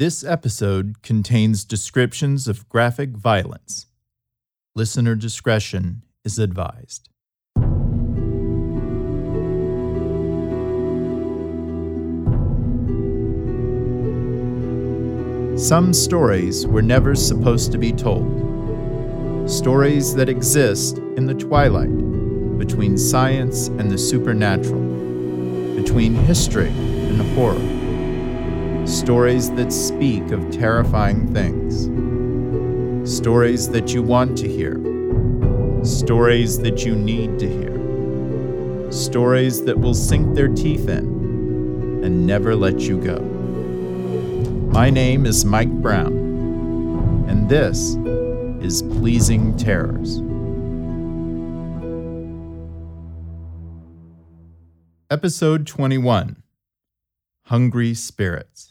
This episode contains descriptions of graphic violence. Listener discretion is advised. Some stories were never supposed to be told. Stories that exist in the twilight between science and the supernatural, between history and horror. Stories that speak of terrifying things. Stories that you want to hear. Stories that you need to hear. Stories that will sink their teeth in and never let you go. My name is Mike Brown, and this is Pleasing Terrors. Episode 21 Hungry Spirits.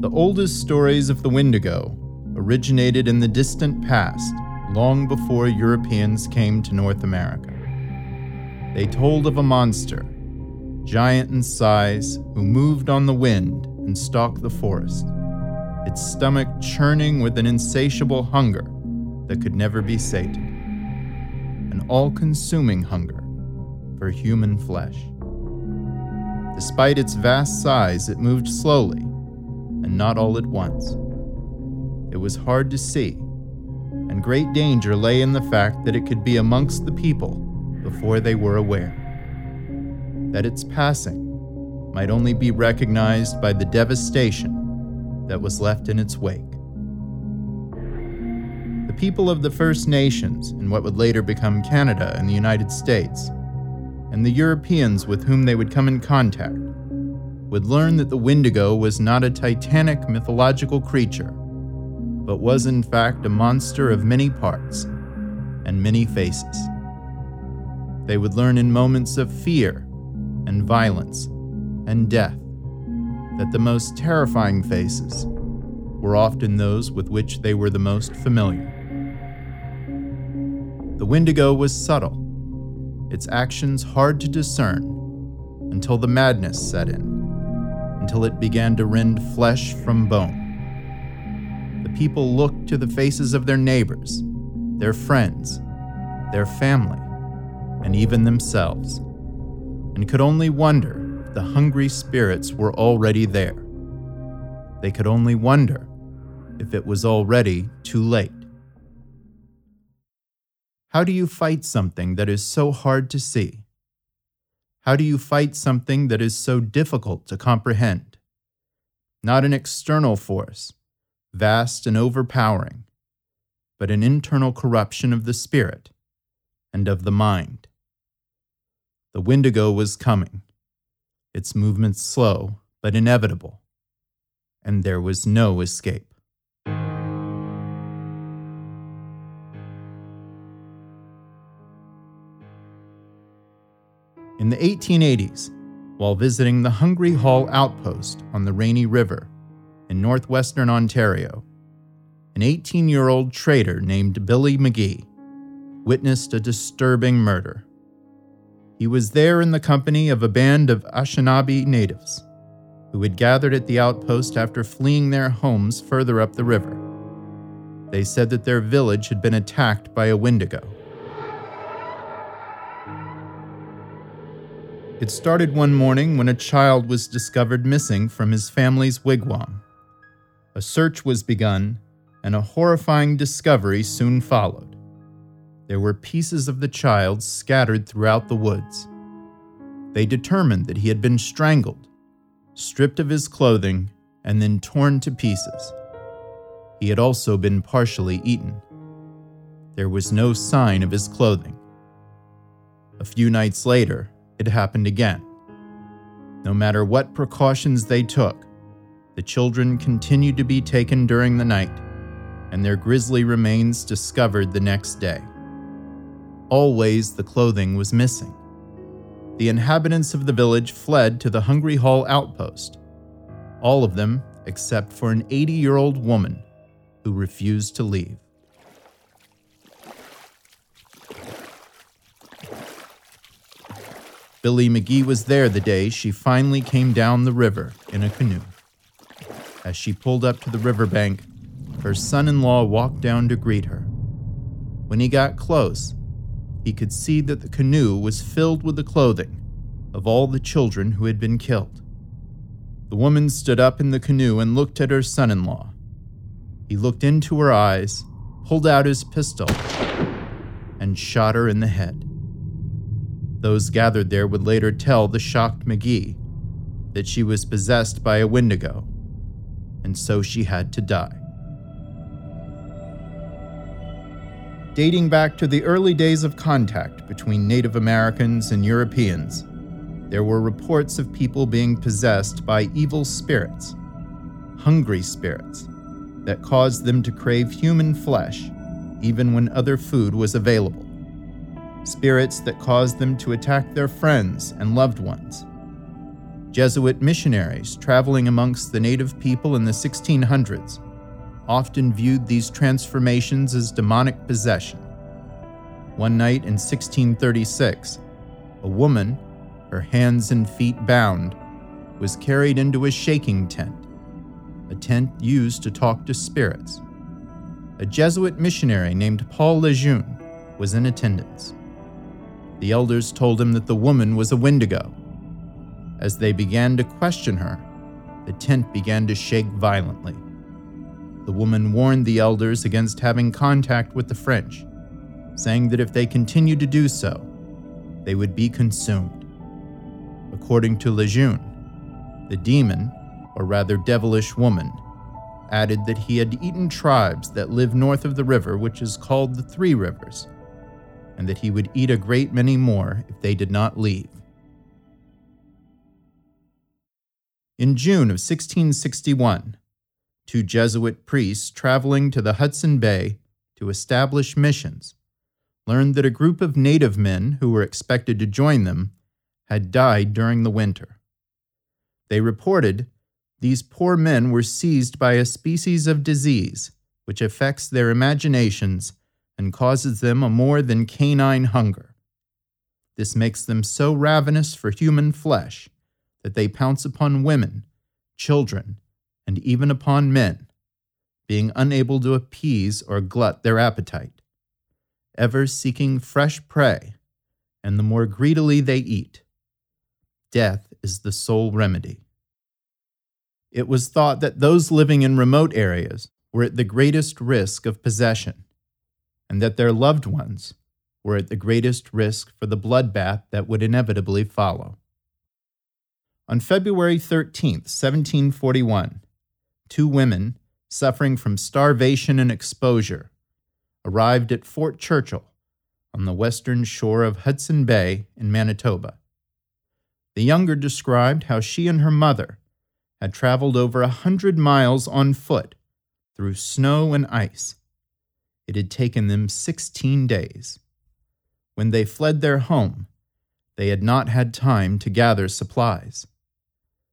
The oldest stories of the Wendigo originated in the distant past, long before Europeans came to North America. They told of a monster, giant in size, who moved on the wind and stalked the forest, its stomach churning with an insatiable hunger that could never be sated, an all consuming hunger for human flesh. Despite its vast size, it moved slowly and not all at once. It was hard to see, and great danger lay in the fact that it could be amongst the people before they were aware. That its passing might only be recognized by the devastation that was left in its wake. The people of the First Nations in what would later become Canada and the United States, and the Europeans with whom they would come in contact, would learn that the Wendigo was not a titanic mythological creature, but was in fact a monster of many parts and many faces. They would learn in moments of fear and violence and death that the most terrifying faces were often those with which they were the most familiar. The Wendigo was subtle, its actions hard to discern until the madness set in until it began to rend flesh from bone. The people looked to the faces of their neighbors, their friends, their family, and even themselves, and could only wonder the hungry spirits were already there. They could only wonder if it was already too late. How do you fight something that is so hard to see? How do you fight something that is so difficult to comprehend? Not an external force, vast and overpowering, but an internal corruption of the spirit and of the mind. The Wendigo was coming, its movements slow but inevitable, and there was no escape. In the 1880s, while visiting the Hungry Hall outpost on the Rainy River in northwestern Ontario, an 18 year old trader named Billy McGee witnessed a disturbing murder. He was there in the company of a band of Anishinaabe natives who had gathered at the outpost after fleeing their homes further up the river. They said that their village had been attacked by a wendigo. It started one morning when a child was discovered missing from his family's wigwam. A search was begun, and a horrifying discovery soon followed. There were pieces of the child scattered throughout the woods. They determined that he had been strangled, stripped of his clothing, and then torn to pieces. He had also been partially eaten. There was no sign of his clothing. A few nights later, it happened again. No matter what precautions they took, the children continued to be taken during the night, and their grisly remains discovered the next day. Always the clothing was missing. The inhabitants of the village fled to the Hungry Hall outpost, all of them except for an 80 year old woman who refused to leave. Billy McGee was there the day she finally came down the river in a canoe. As she pulled up to the riverbank, her son in law walked down to greet her. When he got close, he could see that the canoe was filled with the clothing of all the children who had been killed. The woman stood up in the canoe and looked at her son in law. He looked into her eyes, pulled out his pistol, and shot her in the head. Those gathered there would later tell the shocked McGee that she was possessed by a wendigo, and so she had to die. Dating back to the early days of contact between Native Americans and Europeans, there were reports of people being possessed by evil spirits, hungry spirits, that caused them to crave human flesh even when other food was available spirits that caused them to attack their friends and loved ones. Jesuit missionaries traveling amongst the native people in the 1600s often viewed these transformations as demonic possession. One night in 1636, a woman, her hands and feet bound, was carried into a shaking tent, a tent used to talk to spirits. A Jesuit missionary named Paul Lejeune was in attendance. The elders told him that the woman was a wendigo. As they began to question her, the tent began to shake violently. The woman warned the elders against having contact with the French, saying that if they continued to do so, they would be consumed. According to Lejeune, the demon, or rather devilish woman, added that he had eaten tribes that live north of the river, which is called the Three Rivers, and that he would eat a great many more if they did not leave. In June of 1661, two Jesuit priests traveling to the Hudson Bay to establish missions learned that a group of native men who were expected to join them had died during the winter. They reported these poor men were seized by a species of disease which affects their imaginations and causes them a more than canine hunger. This makes them so ravenous for human flesh that they pounce upon women, children, and even upon men, being unable to appease or glut their appetite, ever seeking fresh prey, and the more greedily they eat. Death is the sole remedy. It was thought that those living in remote areas were at the greatest risk of possession and that their loved ones were at the greatest risk for the bloodbath that would inevitably follow. On February 13, 1741, two women suffering from starvation and exposure arrived at Fort Churchill on the western shore of Hudson Bay in Manitoba. The younger described how she and her mother had traveled over a hundred miles on foot through snow and ice it had taken them 16 days. When they fled their home, they had not had time to gather supplies.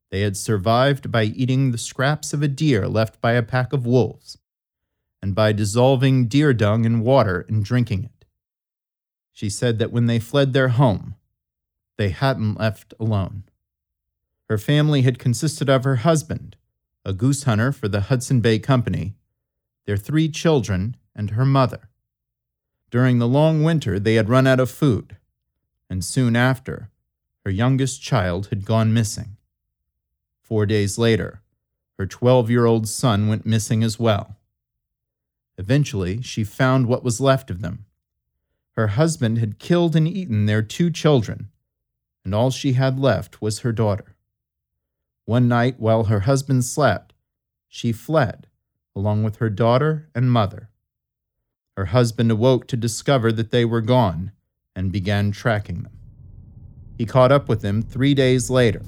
They had survived by eating the scraps of a deer left by a pack of wolves, and by dissolving deer dung in water and drinking it. She said that when they fled their home, they hadn't left alone. Her family had consisted of her husband, a goose hunter for the Hudson Bay Company, their three children, and her mother. During the long winter, they had run out of food, and soon after, her youngest child had gone missing. Four days later, her 12 year old son went missing as well. Eventually, she found what was left of them. Her husband had killed and eaten their two children, and all she had left was her daughter. One night, while her husband slept, she fled, along with her daughter and mother. Her husband awoke to discover that they were gone and began tracking them. He caught up with them three days later.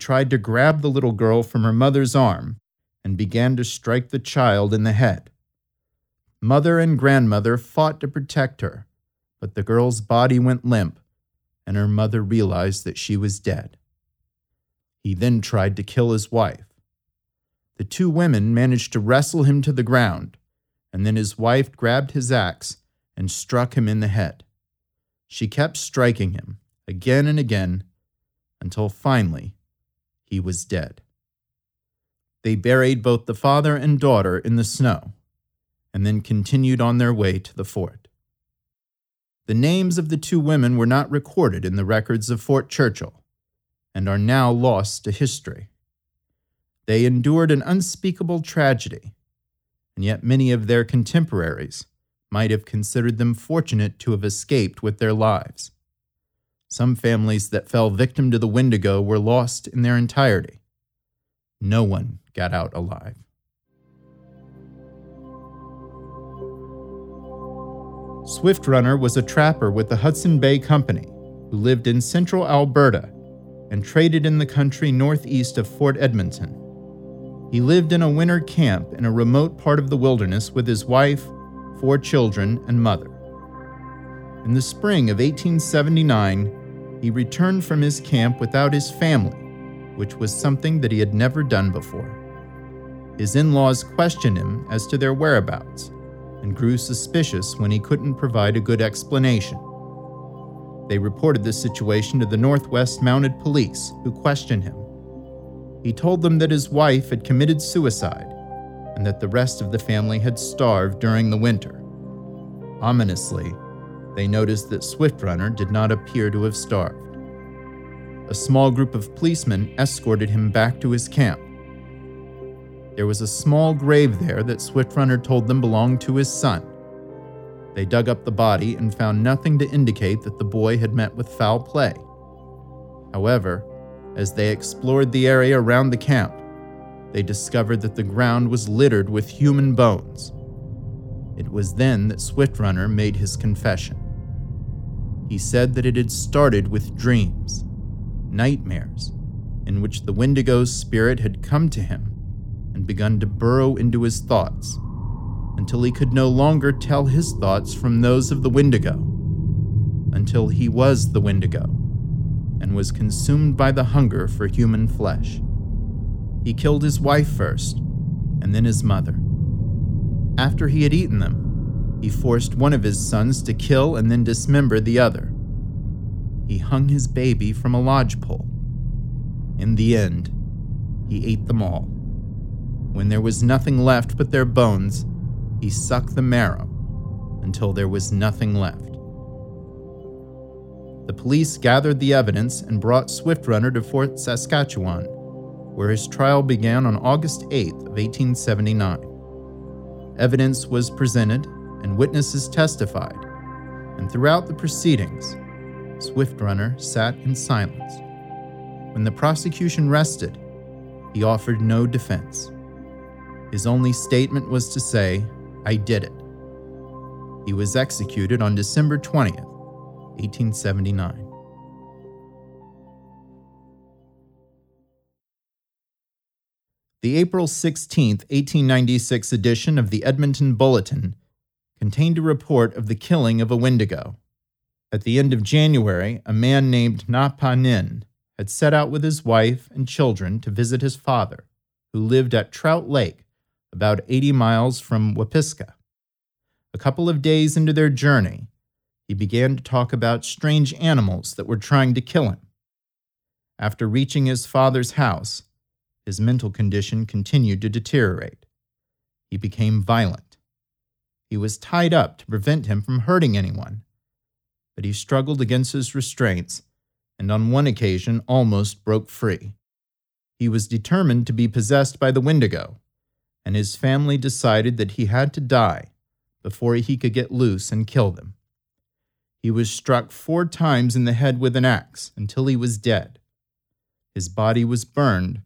Tried to grab the little girl from her mother's arm and began to strike the child in the head. Mother and grandmother fought to protect her, but the girl's body went limp, and her mother realized that she was dead. He then tried to kill his wife. The two women managed to wrestle him to the ground, and then his wife grabbed his axe and struck him in the head. She kept striking him again and again until finally he was dead. They buried both the father and daughter in the snow and then continued on their way to the fort. The names of the two women were not recorded in the records of Fort Churchill and are now lost to history. They endured an unspeakable tragedy, and yet many of their contemporaries might have considered them fortunate to have escaped with their lives. Some families that fell victim to the Wendigo were lost in their entirety. No one got out alive. Swift Runner was a trapper with the Hudson Bay Company who lived in central Alberta and traded in the country northeast of Fort Edmonton. He lived in a winter camp in a remote part of the wilderness with his wife, four children, and mother. In the spring of 1879, he returned from his camp without his family, which was something that he had never done before. His in laws questioned him as to their whereabouts and grew suspicious when he couldn't provide a good explanation. They reported the situation to the Northwest Mounted Police, who questioned him. He told them that his wife had committed suicide and that the rest of the family had starved during the winter. Ominously, they noticed that Swiftrunner did not appear to have starved. A small group of policemen escorted him back to his camp. There was a small grave there that Swiftrunner told them belonged to his son. They dug up the body and found nothing to indicate that the boy had met with foul play. However, as they explored the area around the camp, they discovered that the ground was littered with human bones. It was then that Swiftrunner made his confession. He said that it had started with dreams, nightmares, in which the Wendigo's spirit had come to him and begun to burrow into his thoughts until he could no longer tell his thoughts from those of the Wendigo, until he was the Wendigo and was consumed by the hunger for human flesh. He killed his wife first, and then his mother. After he had eaten them, he forced one of his sons to kill and then dismember the other. He hung his baby from a lodgepole. In the end, he ate them all. When there was nothing left but their bones, he sucked the marrow until there was nothing left. The police gathered the evidence and brought Swiftrunner to Fort Saskatchewan, where his trial began on August 8, of 1879. Evidence was presented and witnesses testified, and throughout the proceedings, Swift Runner sat in silence. When the prosecution rested, he offered no defense. His only statement was to say, I did it. He was executed on December 20th, 1879. The April 16, 1896 edition of the Edmonton Bulletin contained a report of the killing of a Wendigo. At the end of January, a man named Na Pa Nin had set out with his wife and children to visit his father, who lived at Trout Lake, about 80 miles from Wapiska. A couple of days into their journey, he began to talk about strange animals that were trying to kill him. After reaching his father's house, his mental condition continued to deteriorate. He became violent. He was tied up to prevent him from hurting anyone, but he struggled against his restraints and on one occasion almost broke free. He was determined to be possessed by the Wendigo and his family decided that he had to die before he could get loose and kill them. He was struck four times in the head with an axe until he was dead. His body was burned,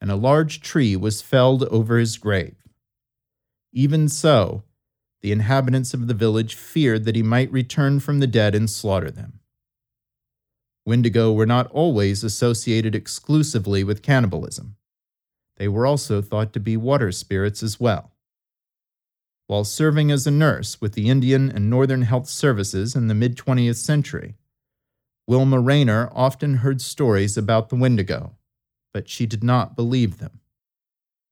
and a large tree was felled over his grave. Even so, the inhabitants of the village feared that he might return from the dead and slaughter them. Wendigo were not always associated exclusively with cannibalism. They were also thought to be water spirits as well. While serving as a nurse with the Indian and Northern Health Services in the mid 20th century, Wilma Raynor often heard stories about the Wendigo, but she did not believe them.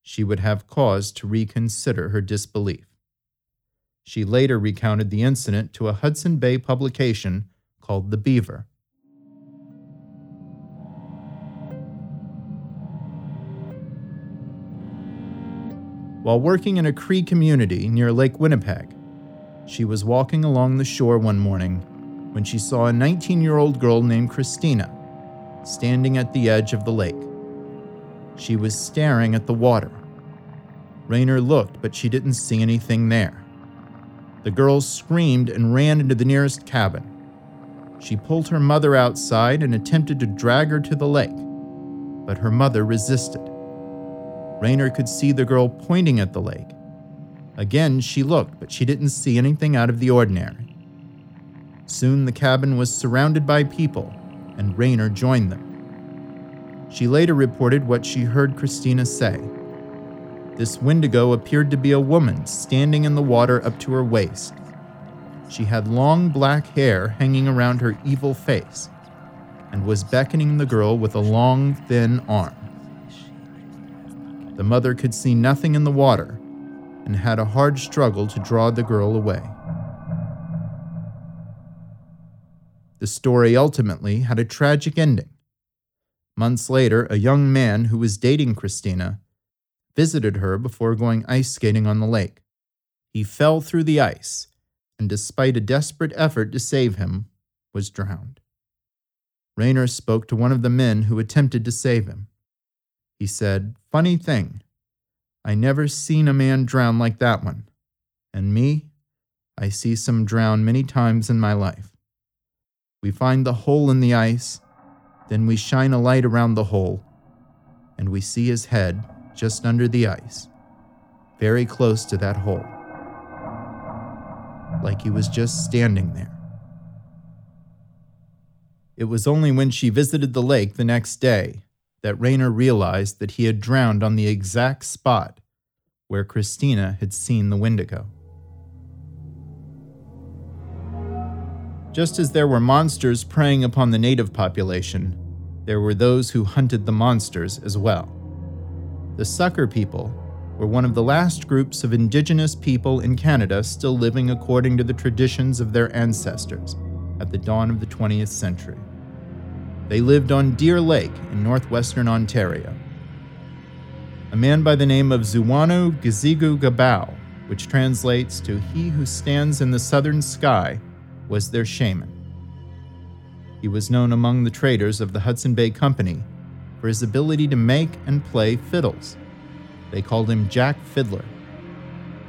She would have cause to reconsider her disbelief. She later recounted the incident to a Hudson Bay publication called The Beaver. While working in a Cree community near Lake Winnipeg, she was walking along the shore one morning when she saw a 19 year old girl named Christina standing at the edge of the lake. She was staring at the water. Rayner looked, but she didn't see anything there. The girl screamed and ran into the nearest cabin. She pulled her mother outside and attempted to drag her to the lake, but her mother resisted. Rayner could see the girl pointing at the lake. Again, she looked, but she didn't see anything out of the ordinary. Soon the cabin was surrounded by people, and Rayner joined them. She later reported what she heard Christina say. This Wendigo appeared to be a woman standing in the water up to her waist. She had long black hair hanging around her evil face and was beckoning the girl with a long, thin arm. The mother could see nothing in the water and had a hard struggle to draw the girl away. The story ultimately had a tragic ending. Months later, a young man who was dating Christina visited her before going ice skating on the lake. He fell through the ice and, despite a desperate effort to save him, was drowned. Raynor spoke to one of the men who attempted to save him. He said, Funny thing, I never seen a man drown like that one. And me, I see some drown many times in my life. We find the hole in the ice, then we shine a light around the hole, and we see his head just under the ice, very close to that hole, like he was just standing there. It was only when she visited the lake the next day that Rayner realized that he had drowned on the exact spot where Christina had seen the Wendigo. Just as there were monsters preying upon the native population, there were those who hunted the monsters as well. The Sucker people were one of the last groups of indigenous people in Canada still living according to the traditions of their ancestors at the dawn of the 20th century. They lived on Deer Lake in northwestern Ontario. A man by the name of Zuwanu Gizigu Gabao, which translates to He who stands in the southern sky, was their shaman. He was known among the traders of the Hudson Bay Company for his ability to make and play fiddles. They called him Jack Fiddler.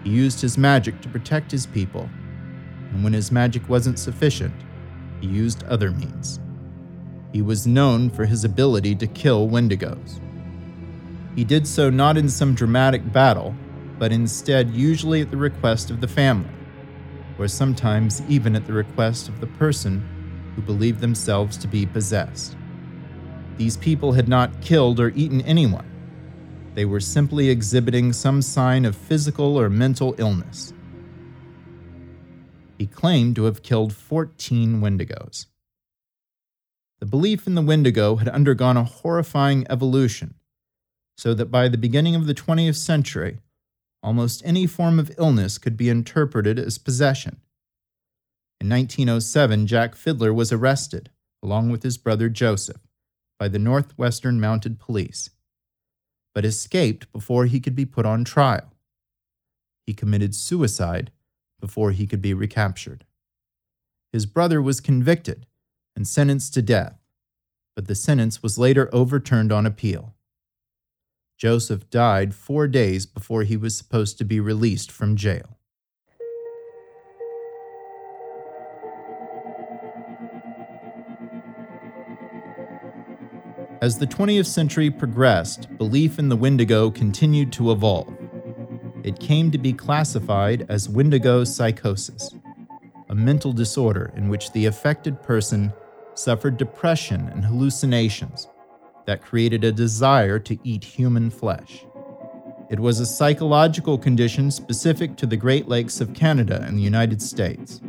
He used his magic to protect his people, and when his magic wasn't sufficient, he used other means. He was known for his ability to kill wendigos. He did so not in some dramatic battle, but instead usually at the request of the family, or sometimes even at the request of the person who believed themselves to be possessed. These people had not killed or eaten anyone. They were simply exhibiting some sign of physical or mental illness. He claimed to have killed 14 wendigos. The belief in the Wendigo had undergone a horrifying evolution, so that by the beginning of the 20th century, almost any form of illness could be interpreted as possession. In 1907, Jack Fiddler was arrested, along with his brother Joseph, by the Northwestern Mounted Police, but escaped before he could be put on trial. He committed suicide before he could be recaptured. His brother was convicted and sentenced to death, but the sentence was later overturned on appeal. Joseph died four days before he was supposed to be released from jail. As the 20th century progressed, belief in the Wendigo continued to evolve. It came to be classified as Wendigo psychosis, a mental disorder in which the affected person suffered depression and hallucinations, that created a desire to eat human flesh. It was a psychological condition specific to the Great Lakes of Canada and the United States.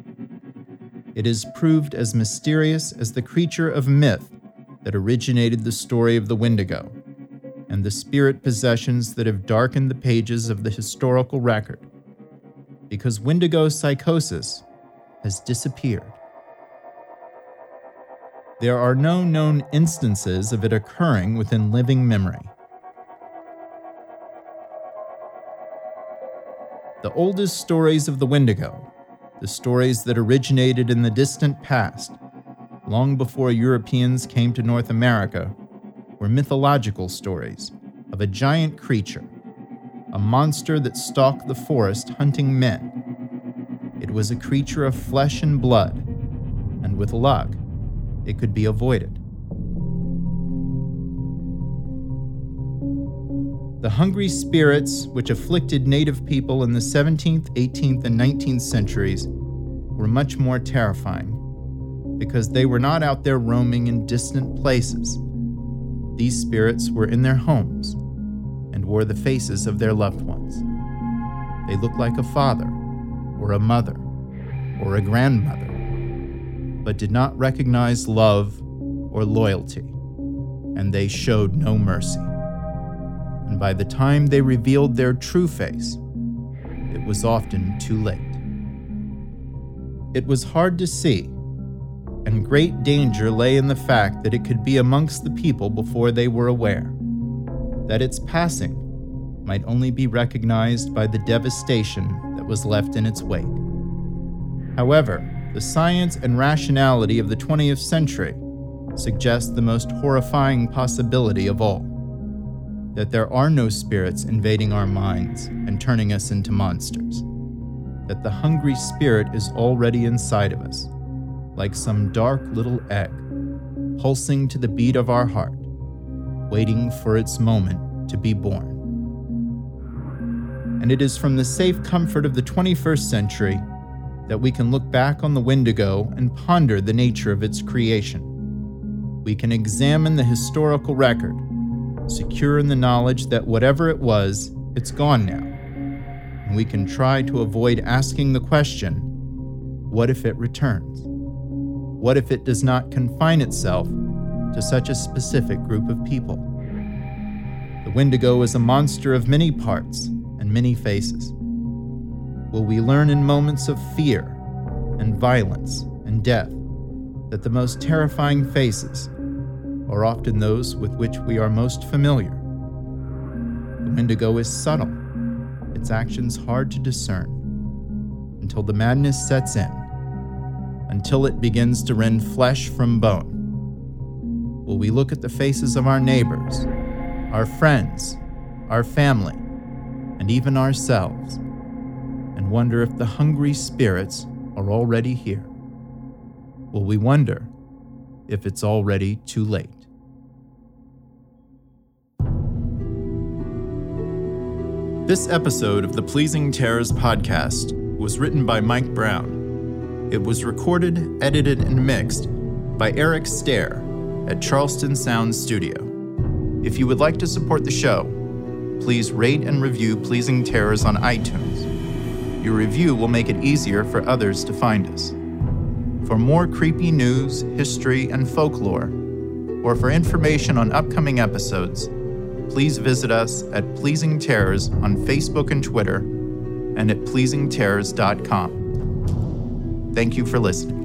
It is proved as mysterious as the creature of myth that originated the story of the Wendigo and the spirit possessions that have darkened the pages of the historical record. Because Wendigo psychosis has disappeared. There are no known instances of it occurring within living memory. The oldest stories of the Wendigo, the stories that originated in the distant past, long before Europeans came to North America, were mythological stories of a giant creature, a monster that stalked the forest hunting men. It was a creature of flesh and blood, and with luck, it could be avoided. The hungry spirits which afflicted native people in the 17th, 18th, and 19th centuries were much more terrifying because they were not out there roaming in distant places. These spirits were in their homes and wore the faces of their loved ones. They looked like a father, or a mother, or a grandmother, but did not recognize love or loyalty, and they showed no mercy. And by the time they revealed their true face, it was often too late. It was hard to see, and great danger lay in the fact that it could be amongst the people before they were aware, that its passing might only be recognized by the devastation that was left in its wake. However, the science and rationality of the 20th century suggest the most horrifying possibility of all that there are no spirits invading our minds and turning us into monsters, that the hungry spirit is already inside of us, like some dark little egg, pulsing to the beat of our heart, waiting for its moment to be born. And it is from the safe comfort of the 21st century that we can look back on the Wendigo and ponder the nature of its creation. We can examine the historical record, secure in the knowledge that whatever it was, it's gone now. And we can try to avoid asking the question what if it returns? What if it does not confine itself to such a specific group of people? The Wendigo is a monster of many parts and many faces will we learn in moments of fear and violence and death that the most terrifying faces are often those with which we are most familiar. The Wendigo is subtle, its actions hard to discern, until the madness sets in, until it begins to rend flesh from bone. Will we look at the faces of our neighbors, our friends, our family, and even ourselves? And wonder if the hungry spirits are already here? Will we wonder if it's already too late? This episode of the Pleasing Terrors podcast was written by Mike Brown. It was recorded, edited, and mixed by Eric Stair at Charleston Sound Studio. If you would like to support the show, please rate and review Pleasing Terrors on iTunes your review will make it easier for others to find us. For more creepy news, history, and folklore, or for information on upcoming episodes, please visit us at Pleasing Terrors on Facebook and Twitter and at pleasingterrors.com. Thank you for listening.